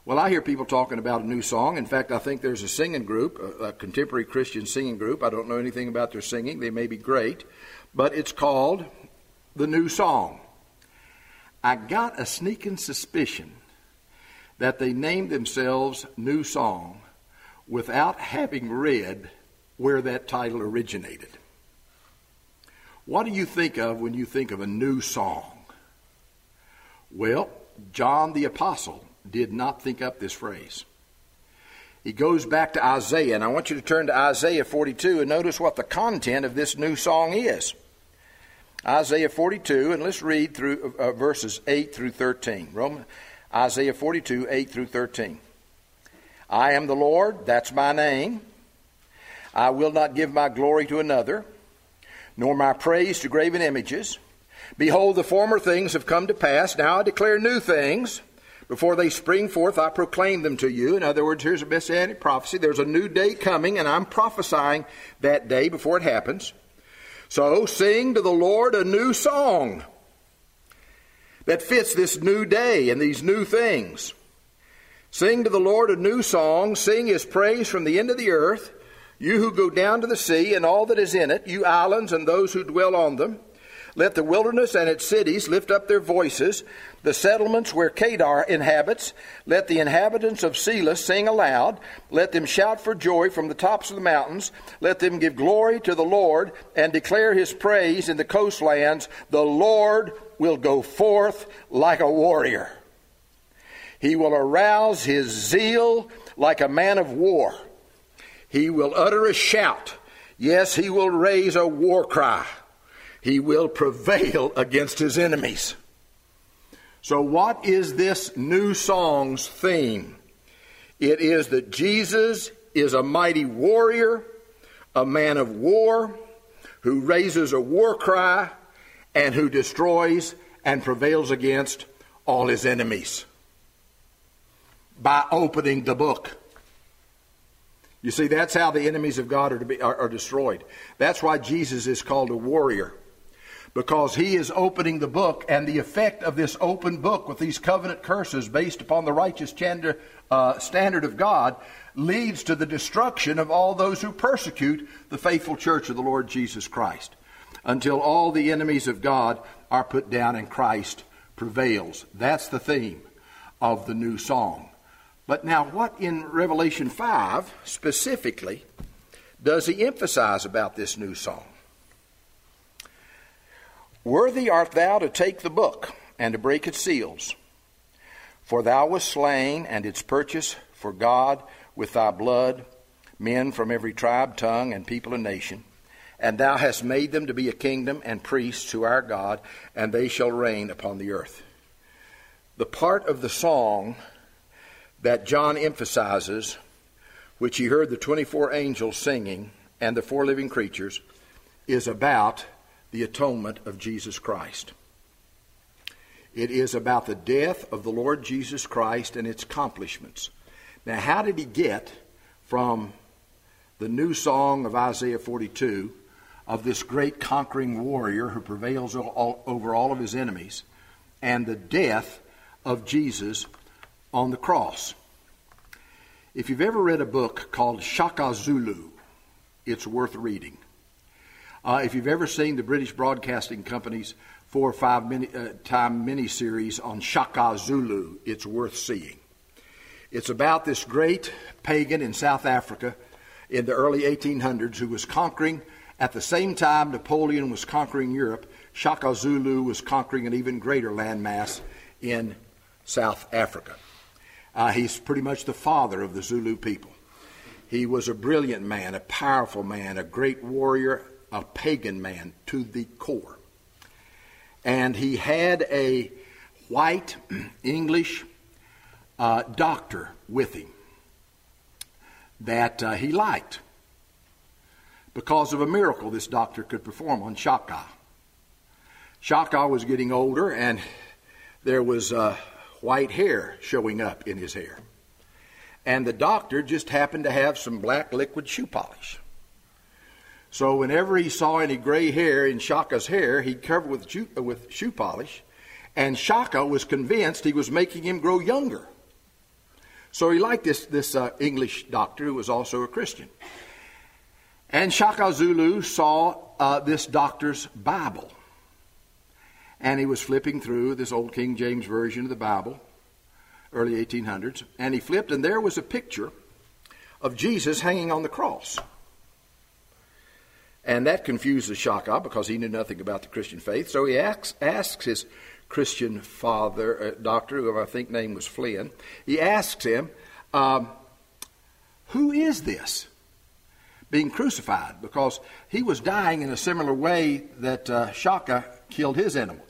S1: Well, I hear people talking about a new song. In fact, I think there's a singing group, a, a, contemporary Christian singing group. I don't know anything about their singing. They may be great, but it's called The New Song. I got a sneaking suspicion that they named themselves New Song without having read where that title originated. What do you think of when you think of a new song? Well, John the Apostle did not think up this phrase. He goes back to Isaiah, and I want you to turn to Isaiah 42 and notice what the content of this new song is. Isaiah 42, and let's read through uh, verses 8 through 13. Roman, Isaiah 42, 8 through 13. I am the Lord, that's my name. I will not give my glory to another, nor my praise to graven images. Behold, the former things have come to pass. Now I declare new things. Before they spring forth, I proclaim them to you. In other words, here's a messianic prophecy. There's a new day coming, and I'm prophesying that day before it happens. So sing to the Lord a new song that fits this new day and these new things. Sing to the Lord a new song. Sing his praise from the end of the earth. You who go down to the sea and all that is in it, you islands and those who dwell on them, let the wilderness and its cities lift up their voices, the settlements where Kedar inhabits, let the inhabitants of Sela sing aloud, let them shout for joy from the tops of the mountains, let them give glory to the Lord and declare his praise in the coastlands. The Lord will go forth like a warrior. He will arouse his zeal like a man of war. He will utter a shout. Yes, he will raise a war cry. He will prevail against his enemies. So, what is this new song's theme? It is that Jesus is a mighty warrior, a man of war, who raises a war cry, and who destroys and prevails against all his enemies by opening the book. You see, that's how the enemies of God are, to be, are, are destroyed. That's why Jesus is called a warrior because he is opening the book, and the effect of this open book with these covenant curses based upon the righteous uh, standard of God leads to the destruction of all those who persecute the faithful church of the Lord Jesus Christ until all the enemies of God are put down and Christ prevails. That's the theme of the new song. But now, what in Revelation 5 specifically does he emphasize about this new song? Worthy art thou to take the book and to break its seals. For thou wast slain and didst purchase for God with thy blood men from every tribe, tongue, and people and nation. And thou hast made them to be a kingdom and priests to our God, and they shall reign upon the earth. The part of the song that John emphasizes, which he heard the 24 angels singing and the four living creatures, is about the atonement of Jesus Christ. It is about the death of the Lord Jesus Christ and its accomplishments. Now, how did he get from the new song of Isaiah 42 of this great conquering warrior who prevails over all of his enemies and the death of Jesus on the cross? If you've ever read a book called Shaka Zulu, it's worth reading. Uh, if you've ever seen the British Broadcasting Company's four or five mini, uh, time miniseries on Shaka Zulu, it's worth seeing. It's about this great pagan in South Africa in the early 1800s who was conquering at the same time Napoleon was conquering Europe. Shaka Zulu was conquering an even greater landmass in South Africa. Uh, he's pretty much the father of the Zulu people. He was a brilliant man, a powerful man, a great warrior, a pagan man to the core. And he had a white English uh, doctor with him that uh, he liked because of a miracle this doctor could perform on Shaka. Shaka was getting older and there was uh, white hair showing up in his hair. And the doctor just happened to have some black liquid shoe polish. So whenever he saw any gray hair in Shaka's hair, he'd cover with shoe, with shoe polish, and Shaka was convinced he was making him grow younger. So he liked this, this uh, English doctor who was also a Christian. And Shaka Zulu saw uh, this doctor's Bible. And he was flipping through this old King James Version of the Bible, early 1800s, and he flipped, and there was a picture of Jesus hanging on the cross. And that confused the Shaka because he knew nothing about the Christian faith. So he asks, asks his Christian father, uh, doctor, who I think name was Flynn, he asks him, um, Who is this being crucified? Because he was dying in a similar way that uh, Shaka killed his enemy,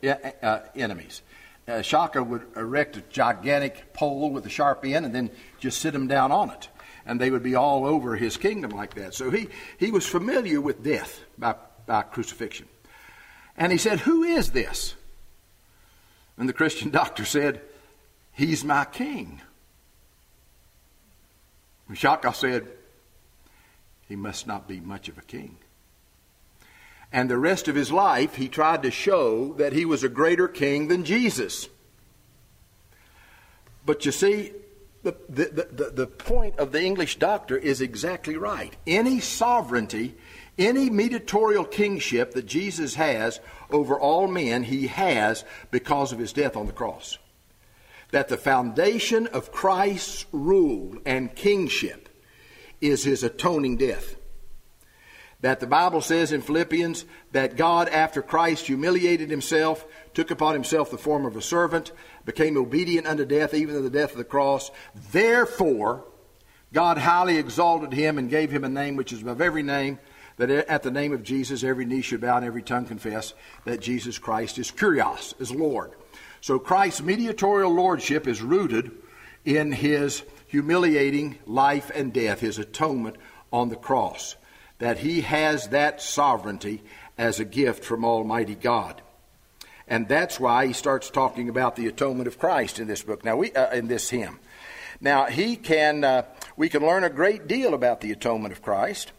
S1: uh, enemies. Uh, Shaka would erect a gigantic pole with a sharp end and then just sit him down on it and they would be all over his kingdom like that. So he, he was familiar with death by, by crucifixion. And he said, Who is this? And the Christian doctor said, He's my king. Shaka said, He must not be much of a king. And the rest of his life, he tried to show that he was a greater king than Jesus. But you see, the, the, the, the point of the English doctor is exactly right. Any sovereignty, any mediatorial kingship that Jesus has over all men, he has because of his death on the cross. That the foundation of Christ's rule and kingship is his atoning death that the Bible says in Philippians that God, after Christ humiliated himself, took upon himself the form of a servant, became obedient unto death, even to the death of the cross. Therefore, God highly exalted him and gave him a name which is above every name, that at the name of Jesus every knee should bow and every tongue confess that Jesus Christ is Kyrios, is Lord. So Christ's mediatorial lordship is rooted in his humiliating life and death, his atonement on the cross that he has that sovereignty as a gift from Almighty God. And that's why he starts talking about the atonement of Christ in this book. Now, we, uh, in this hymn. Now, he can, uh, we can learn a great deal about the atonement of Christ.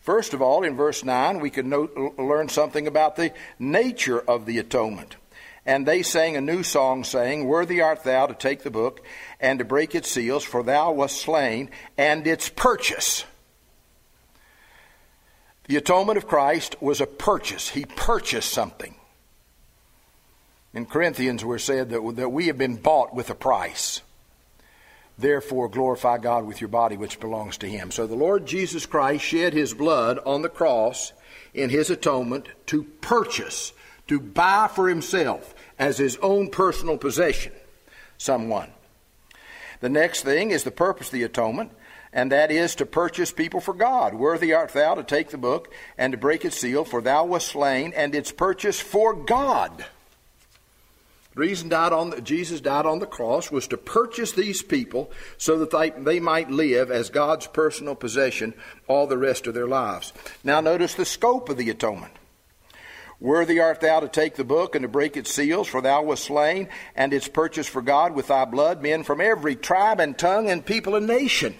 S1: First of all, in verse 9, we can note, learn something about the nature of the atonement. And they sang a new song, saying, Worthy art thou to take the book and to break its seals, for thou wast slain, and its purchase. The atonement of Christ was a purchase. He purchased something. In Corinthians, we're said that, that we have been bought with a price. Therefore, glorify God with your body, which belongs to Him. So the Lord Jesus Christ shed His blood on the cross in His atonement to purchase, to buy for Himself as His own personal possession someone. The next thing is the purpose of the atonement, and that is to purchase people for God. Worthy art thou to take the book and to break its seal, for thou wast slain, and its purchase for God. The reason died on the, Jesus died on the cross was to purchase these people so that they, they might live as God's personal possession all the rest of their lives. Now, notice the scope of the atonement. Worthy art thou to take the book and to break its seals, for thou wast slain, and its purchase for God with thy blood men from every tribe and tongue and people and nation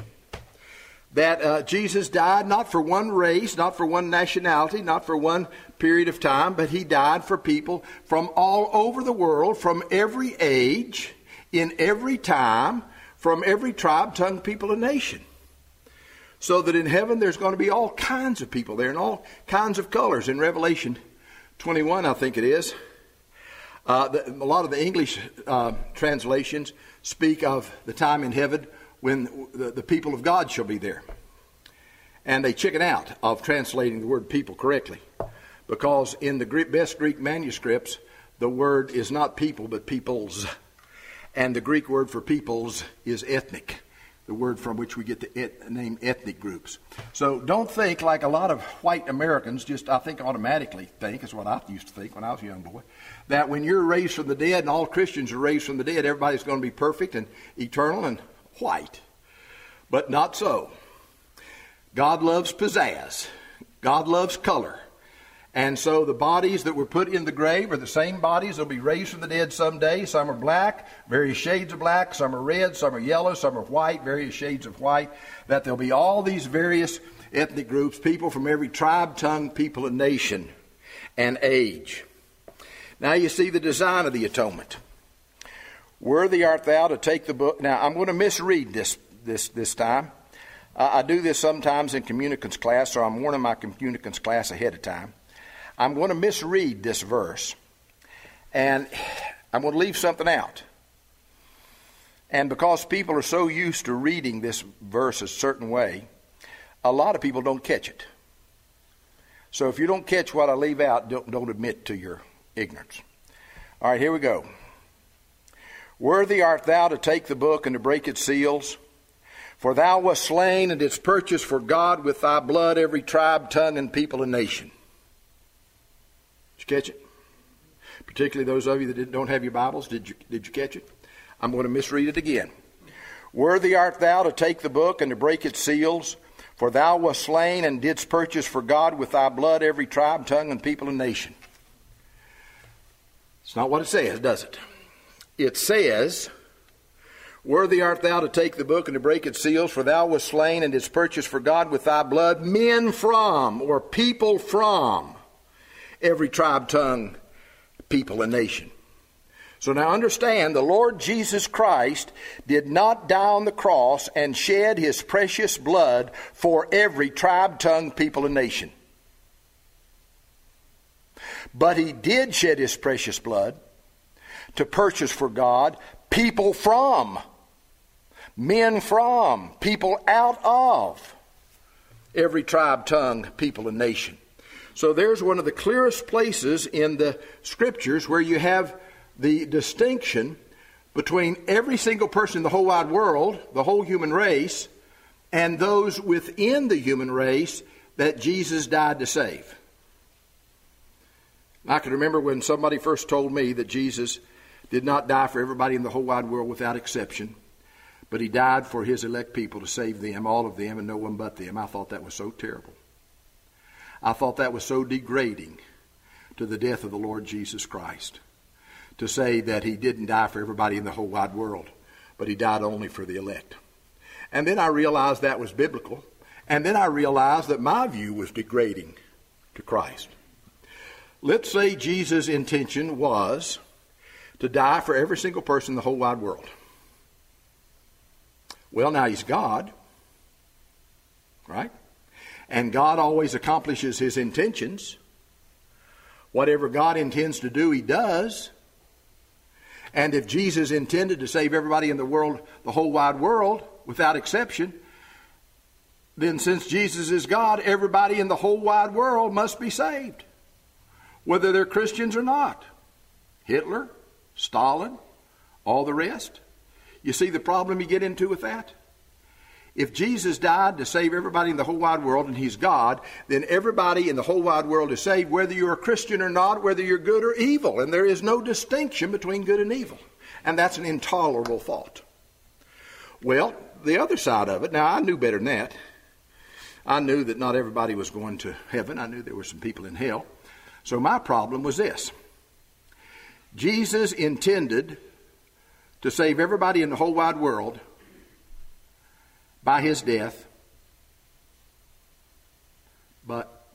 S1: that uh, Jesus died not for one race, not for one nationality, not for one period of time, but he died for people from all over the world, from every age, in every time, from every tribe, tongue, people, and nation. So that in heaven there's going to be all kinds of people there in all kinds of colors. In Revelation 21, I think it is, uh, the, a lot of the English uh, translations speak of the time in heaven when the, the people of God shall be there. And they chicken out of translating the word people correctly because in the best Greek manuscripts, the word is not people but peoples. And the Greek word for peoples is ethnic, the word from which we get the et- name ethnic groups. So don't think like a lot of white Americans just, I think, automatically think, is what I used to think when I was a young boy, that when you're raised from the dead and all Christians are raised from the dead, everybody's going to be perfect and eternal and white. But not so. God loves pizzazz. God loves color. And so the bodies that were put in the grave are the same bodies that will be raised from the dead someday. Some are black, various shades of black. Some are red, some are yellow, some are white, various shades of white. That there'll be all these various ethnic groups, people from every tribe, tongue, people, and nation, and age. Now you see the design of the atonement. Worthy art thou to take the book. Now, I'm going to misread this this, this time. Uh, I do this sometimes in communicants class, so I'm warning my communicants class ahead of time. I'm going to misread this verse, and I'm going to leave something out. And because people are so used to reading this verse a certain way, a lot of people don't catch it. So if you don't catch what I leave out, don't, don't admit to your ignorance. All right, here we go. Worthy art thou to take the book and to break its seals. For thou wast slain and didst purchase for God with thy blood every tribe, tongue, and people and nation. Did you catch it? Particularly those of you that don't have your Bibles, did you, did you catch it? I'm going to misread it again. Worthy art thou to take the book and to break its seals, for thou wast slain and didst purchase for God with thy blood every tribe, tongue, and people and nation. It's not what it says, does it? It says, Worthy art thou to take the book and to break its seals, for thou wast slain and didst purchase for God with thy blood men from, or people from, every tribe, tongue, people, and nation. So now understand, the Lord Jesus Christ did not die on the cross and shed his precious blood for every tribe, tongue, people, and nation. But he did shed his precious blood to purchase for God people from, men from, people out of every tribe, tongue, people, and nation. So there's one of the clearest places in the scriptures where you have the distinction between every single person in the whole wide world, the whole human race, and those within the human race that Jesus died to save. I can remember when somebody first told me that Jesus did not die for everybody in the whole wide world without exception, but he died for his elect people to save them, all of them, and no one but them. I thought that was so terrible. I thought that was so degrading to the death of the Lord Jesus Christ to say that he didn't die for everybody in the whole wide world, but he died only for the elect. And then I realized that was biblical. And then I realized that my view was degrading to Christ. Let's say Jesus' intention was to die for every single person in the whole wide world. Well, now he's God, right? And God always accomplishes his intentions. Whatever God intends to do, he does. And if Jesus intended to save everybody in the world, the whole wide world, without exception, then since Jesus is God, everybody in the whole wide world must be saved, whether they're Christians or not. Hitler, Stalin, all the rest. You see the problem you get into with that? If Jesus died to save everybody in the whole wide world and he's God, then everybody in the whole wide world is saved, whether you're a Christian or not, whether you're good or evil. And there is no distinction between good and evil. And that's an intolerable thought. Well, the other side of it, now I knew better than that. I knew that not everybody was going to heaven. I knew there were some people in hell. So my problem was this Jesus intended to save everybody in the whole wide world by his death. But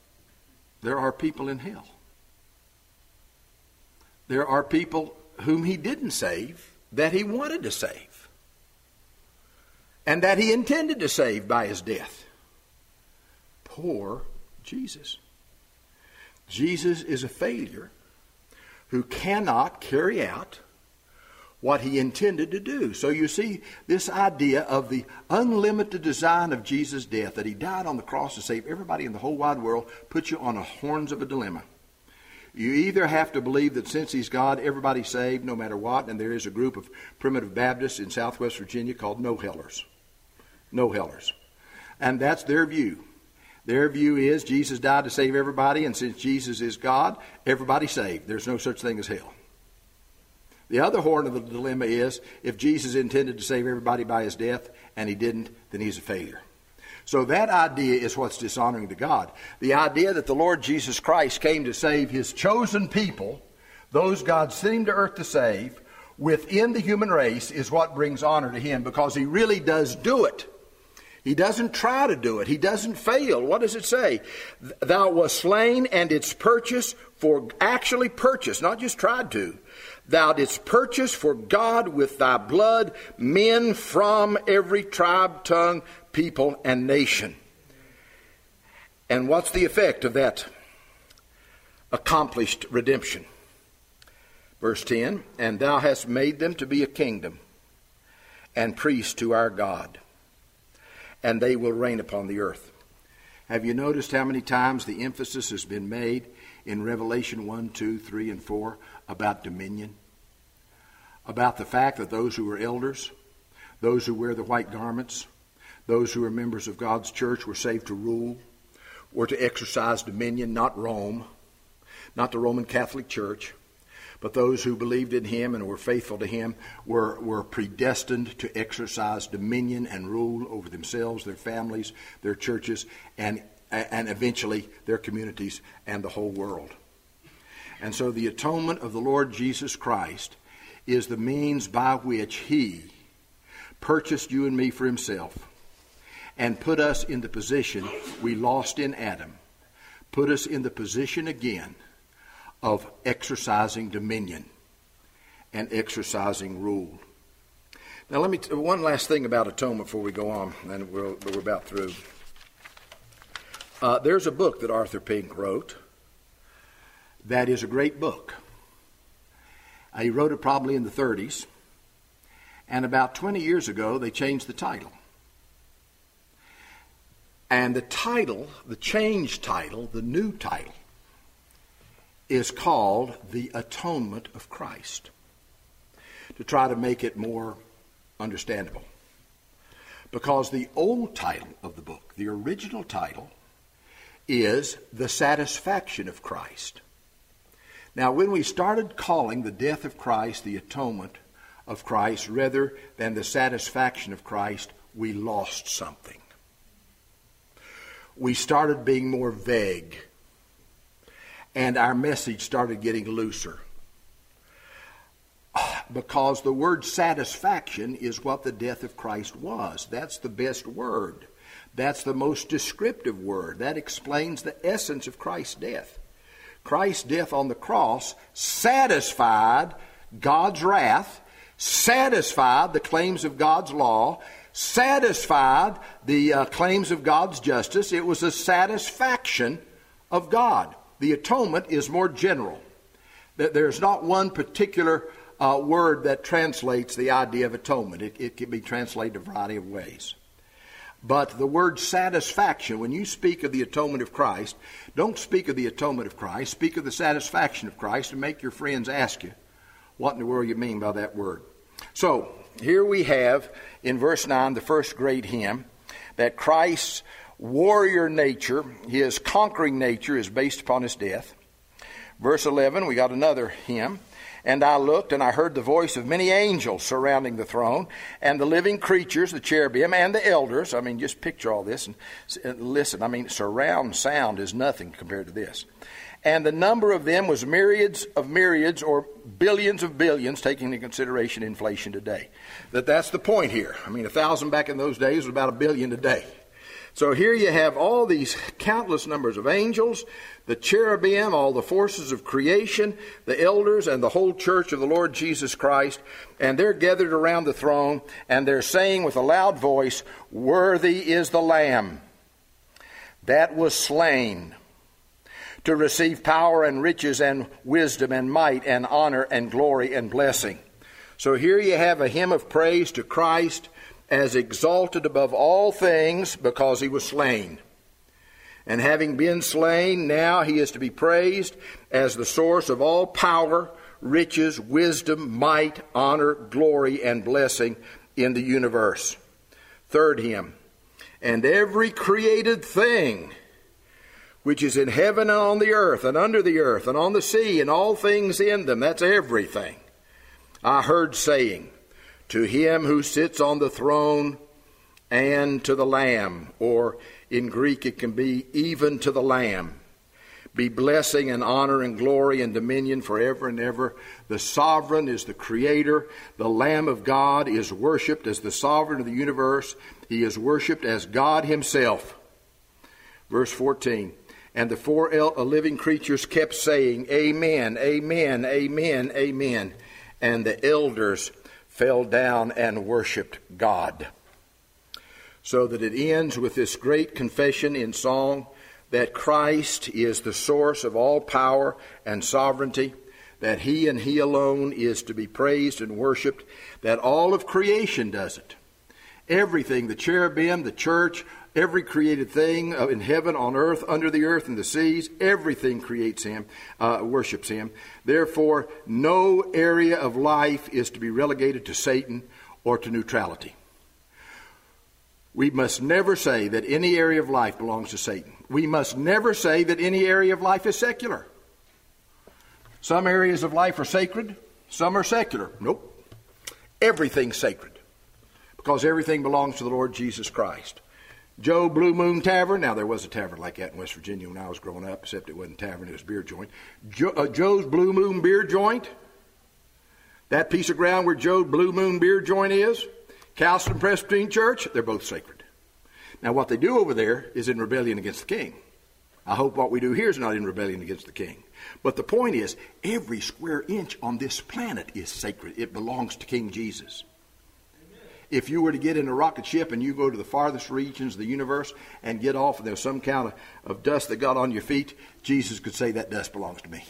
S1: there are people in hell. There are people whom he didn't save that he wanted to save and that he intended to save by his death. Poor Jesus. Jesus is a failure who cannot carry out what he intended to do. So you see, this idea of the unlimited design of Jesus' death, that he died on the cross to save everybody in the whole wide world, puts you on the horns of a dilemma. You either have to believe that since he's God, everybody's saved no matter what, and there is a group of primitive Baptists in southwest Virginia called no hellers. No hellers. And that's their view. Their view is Jesus died to save everybody, and since Jesus is God, everybody's saved. There's no such thing as hell. The other horn of the dilemma is if Jesus intended to save everybody by his death and he didn't, then he's a failure. So that idea is what's dishonoring to God. The idea that the Lord Jesus Christ came to save his chosen people, those God sent him to earth to save, within the human race is what brings honor to him because he really does do it. He doesn't try to do it. He doesn't fail. What does it say? Thou wast slain and its purchase for actually purchased, not just tried to. Thou didst purchase for God with thy blood men from every tribe, tongue, people, and nation. And what's the effect of that accomplished redemption? Verse 10 And thou hast made them to be a kingdom and priests to our God, and they will reign upon the earth. Have you noticed how many times the emphasis has been made in Revelation 1, 2, 3, and 4 about dominion? About the fact that those who are elders, those who wear the white garments, those who are members of God's church were saved to rule, were to exercise dominion, not Rome, not the Roman Catholic Church, but those who believed in him and were faithful to him were, were predestined to exercise dominion and rule over themselves, their families, their churches, and and eventually their communities and the whole world. And so the atonement of the Lord Jesus Christ is the means by which He purchased you and me for Himself and put us in the position we lost in Adam, put us in the position again of exercising dominion and exercising rule. Now, let me t- one last thing about atonement before we go on, and we're, we're about through. Uh, there's a book that Arthur Pink wrote that is a great book. Uh, he wrote it probably in the 30s, and about 20 years ago, they changed the title. And the title, the changed title, the new title, is called The Atonement of Christ to try to make it more understandable. Because the old title of the book, the original title, is the satisfaction of Christ. Now, when we started calling the death of Christ the atonement of Christ rather than the satisfaction of Christ, we lost something. We started being more vague, and our message started getting looser. because the word satisfaction is what the death of Christ was. That's the best word. That's the most descriptive word. That explains the essence of Christ's death. Christ's death on the cross satisfied God's wrath, satisfied the claims of God's law, satisfied the uh, claims of God's justice. It was a satisfaction of God. The atonement is more general. That There's not one particular uh, word that translates the idea of atonement. It, it can be translated a variety of ways. But the word satisfaction, when you speak of the atonement of Christ, don't speak of the atonement of Christ. Speak of the satisfaction of Christ and make your friends ask you what in the world you mean by that word. So, here we have in verse 9 the first great hymn that Christ's warrior nature, his conquering nature, is based upon his death. Verse 11, we got another hymn. And I looked, and I heard the voice of many angels surrounding the throne, and the living creatures, the cherubim, and the elders. I mean, just picture all this and, and uh, listen. I mean, surround sound is nothing compared to this. And the number of them was myriads of myriads, or billions of billions, taking into consideration inflation today. That that's the point here. I mean, a thousand back in those days was about a billion today. So here you have all these countless numbers of angels, the cherubim, all the forces of creation, the elders, and the whole church of the Lord Jesus Christ, and they're gathered around the throne, and they're saying with a loud voice, Worthy is the Lamb that was slain to receive power and riches and wisdom and might and honor and glory and blessing. So here you have a hymn of praise to Christ as exalted above all things because he was slain. And having been slain, now he is to be praised as the source of all power, riches, wisdom, might, honor, glory, and blessing in the universe. Third hymn. And every created thing which is in heaven and on the earth and under the earth and on the sea and all things in them, that's everything. I heard saying, to him who sits on the throne and to the Lamb, or in Greek it can be even to the Lamb. Be blessing and honor and glory and dominion forever and ever. The sovereign is the creator. The Lamb of God is worshiped as the sovereign of the universe. He is worshiped as God Himself. Verse 14. And the four uh, living creatures kept saying, Amen, Amen, Amen, Amen. And the elders fell down and worshiped God. So that it ends with this great confession in song that Christ is the source of all power and sovereignty, that He and He alone is to be praised and worshiped, that all of creation does it. Everything, the cherubim, the church, Every created thing uh, in heaven, on earth, under the earth, and the seas, everything creates him, uh, worships him. Therefore, no area of life is to be relegated to Satan or to neutrality. We must never say that any area of life belongs to Satan. We must never say that any area of life is secular. Some areas of life are sacred, some are secular. Nope. Everything's sacred because everything belongs to the Lord Jesus Christ. Joe Blue Moon Tavern. Now, there was a tavern like that in West Virginia when I was growing up, except it wasn't a tavern, it was a beer joint. Jo- uh, Joe's Blue Moon Beer Joint. That piece of ground where Joe's Blue Moon Beer Joint is, Chalcedon Presbyterian Church, they're both sacred. Now, what they do over there is in rebellion against the king. I hope what we do here is not in rebellion against the king. But the point is, every square inch on this planet is sacred. It belongs to King Jesus if you were to get in a rocket ship and you go to the farthest regions of the universe and get off and there's some kind of, of dust that got on your feet, Jesus could say that dust belongs to me.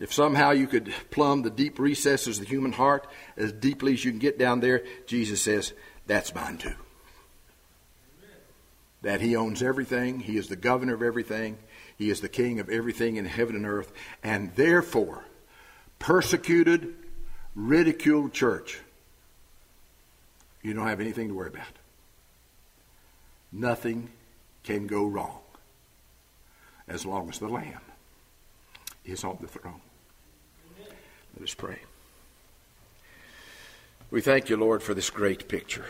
S1: If somehow you could plumb the deep recesses of the human heart as deeply as you can get down there, Jesus says, that's mine too. That he owns everything, he is the governor of everything, he is the king of everything in heaven and earth, and therefore, persecuted, ridiculed church you don't have anything to worry about. Nothing can go wrong as long as the Lamb is on the throne. Let us pray. We thank you, Lord, for this great picture.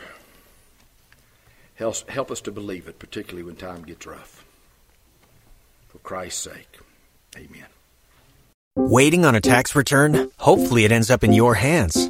S1: Help, help us to believe it, particularly when time gets rough. For Christ's sake, amen.
S2: Waiting on a tax return? Hopefully, it ends up in your hands.